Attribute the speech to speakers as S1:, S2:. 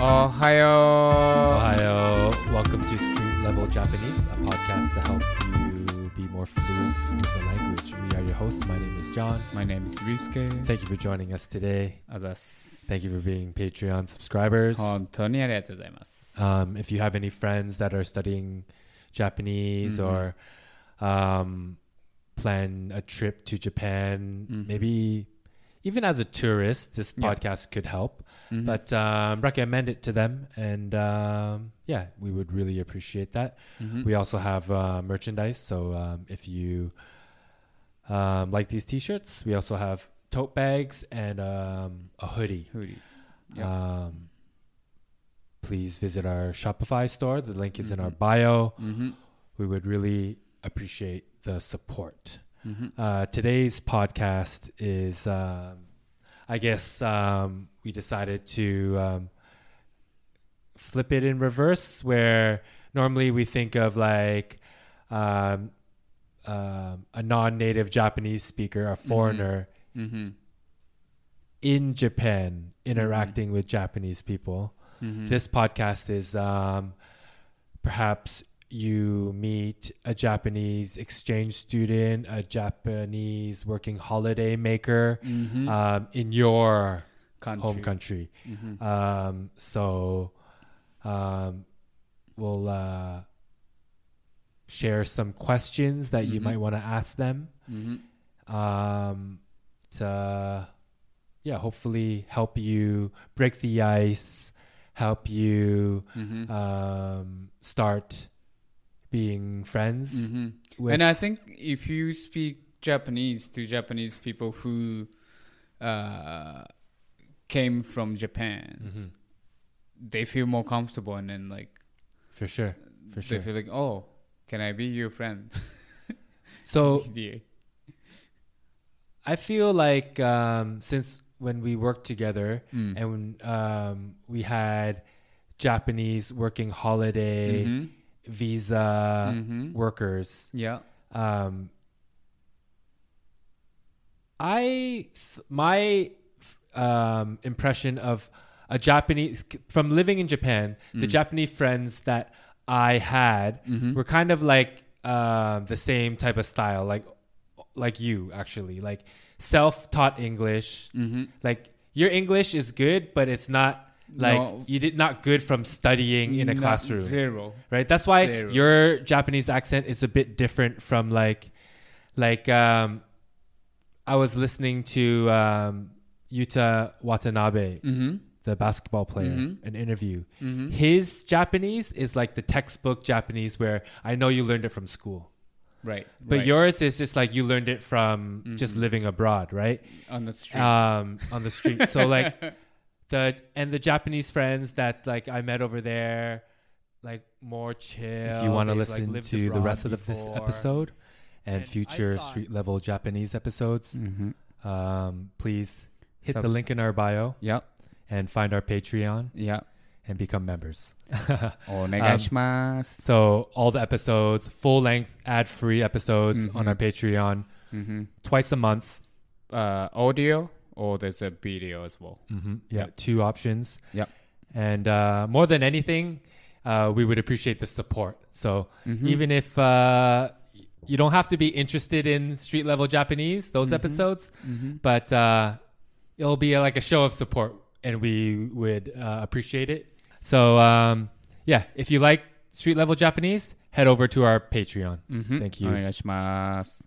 S1: Ohio.
S2: Ohio. Welcome to Street Level Japanese, a podcast to help you be more fluent with the language. We are your hosts. My name is John.
S1: My name is Ryusuke.
S2: Thank you for joining us today.
S1: あざっす
S2: Thank you for being Patreon subscribers.
S1: 本当にありがとうございます。
S2: Um, if you have any friends that are studying Japanese
S1: Mhm.
S2: or um, plan a trip to Japan,
S1: mm-hmm.
S2: maybe even as a tourist, this podcast yeah. could help.
S1: Mm-hmm.
S2: But um, recommend it to them, and um, yeah, we would really appreciate that.
S1: Mm-hmm.
S2: We also have uh, merchandise, so um, if you um, like these T-shirts, we also have tote bags and um, a hoodie.
S1: Hoodie.
S2: Um, yep. please visit our Shopify store. The link is in our
S1: mm-hmm.
S2: bio.
S1: Mm-hmm.
S2: We would really appreciate the support.
S1: Mm-hmm.
S2: Uh, today's podcast is, um, I guess, um, we decided to um, flip it in reverse, where normally we think of like um, um, a non native Japanese speaker, a mm-hmm. foreigner.
S1: Mm-hmm. Mm-hmm.
S2: In Japan, interacting mm-hmm. with Japanese people.
S1: Mm-hmm.
S2: This podcast is um, perhaps you meet a Japanese exchange student, a Japanese working holiday maker
S1: mm-hmm.
S2: um, in your
S1: country.
S2: home country.
S1: Mm-hmm.
S2: Um, so um, we'll uh, share some questions that mm-hmm.
S1: you
S2: might want to ask them
S1: mm-hmm.
S2: um, to, yeah, hopefully help you break the ice, help you
S1: mm-hmm.
S2: um, start being friends
S1: うん
S2: with
S1: And I think if you speak Japanese to Japanese people who uh, came from Japan,
S2: Mhm.
S1: they feel more comfortable and then like
S2: for sure for sure, they
S1: feel like, oh, can I be your friend?
S2: so i feel like um, since when we worked together
S1: Mm.
S2: and when um, we had japanese working holiday
S1: Mhm.
S2: Visa
S1: Mhm.
S2: workers
S1: Yeah.
S2: um i th- my um impression of a japanese from living in japan the
S1: Mm.
S2: japanese friends that i had
S1: Mhm.
S2: were kind of like um the same type of style like like you actually like self-taught english
S1: Mhm.
S2: like your english is good but it's not like
S1: No.
S2: you did not good from studying in a
S1: Not
S2: classroom
S1: Zero.
S2: right that's why
S1: Zero.
S2: your japanese accent is a bit different from like like um i was listening to um yuta watanabe
S1: Mm-hmm.
S2: the basketball player
S1: Mhm.
S2: an interview
S1: Mm-hmm.
S2: his japanese is like the textbook japanese where i know you learned it from school
S1: Right.
S2: but
S1: right.
S2: yours is just like you learned it from just
S1: Mhm.
S2: living abroad right
S1: on the street.
S2: um on the street so like the and the Japanese friends that like I met over there, like more chill. If you want to listen
S1: like,
S2: to the rest of this episode and,
S1: and
S2: future
S1: thought,
S2: street level Japanese episodes,
S1: mm-hmm.
S2: um, please hit
S1: Subs- the
S2: link in our bio.
S1: Yep.
S2: And find our Patreon.
S1: Yep,
S2: And become members.
S1: um,
S2: so all the episodes, full length, ad free episodes mm-hmm.
S1: on
S2: our Patreon,
S1: mm-hmm.
S2: twice a month.
S1: Uh, audio or there's a video as well.
S2: hmm Yeah,
S1: Yeah.
S2: two options.
S1: Yep.
S2: And uh, more than anything, uh, we would appreciate the support. So
S1: Mhm.
S2: even if uh, you don't have to be interested in street level Japanese, those
S1: Mhm.
S2: episodes,
S1: Mhm.
S2: but uh, it'll be like a show of support, and we would uh, appreciate it. So um, yeah, if you like street level Japanese, head over to our Patreon.
S1: Mhm.
S2: Thank you.
S1: お願いします。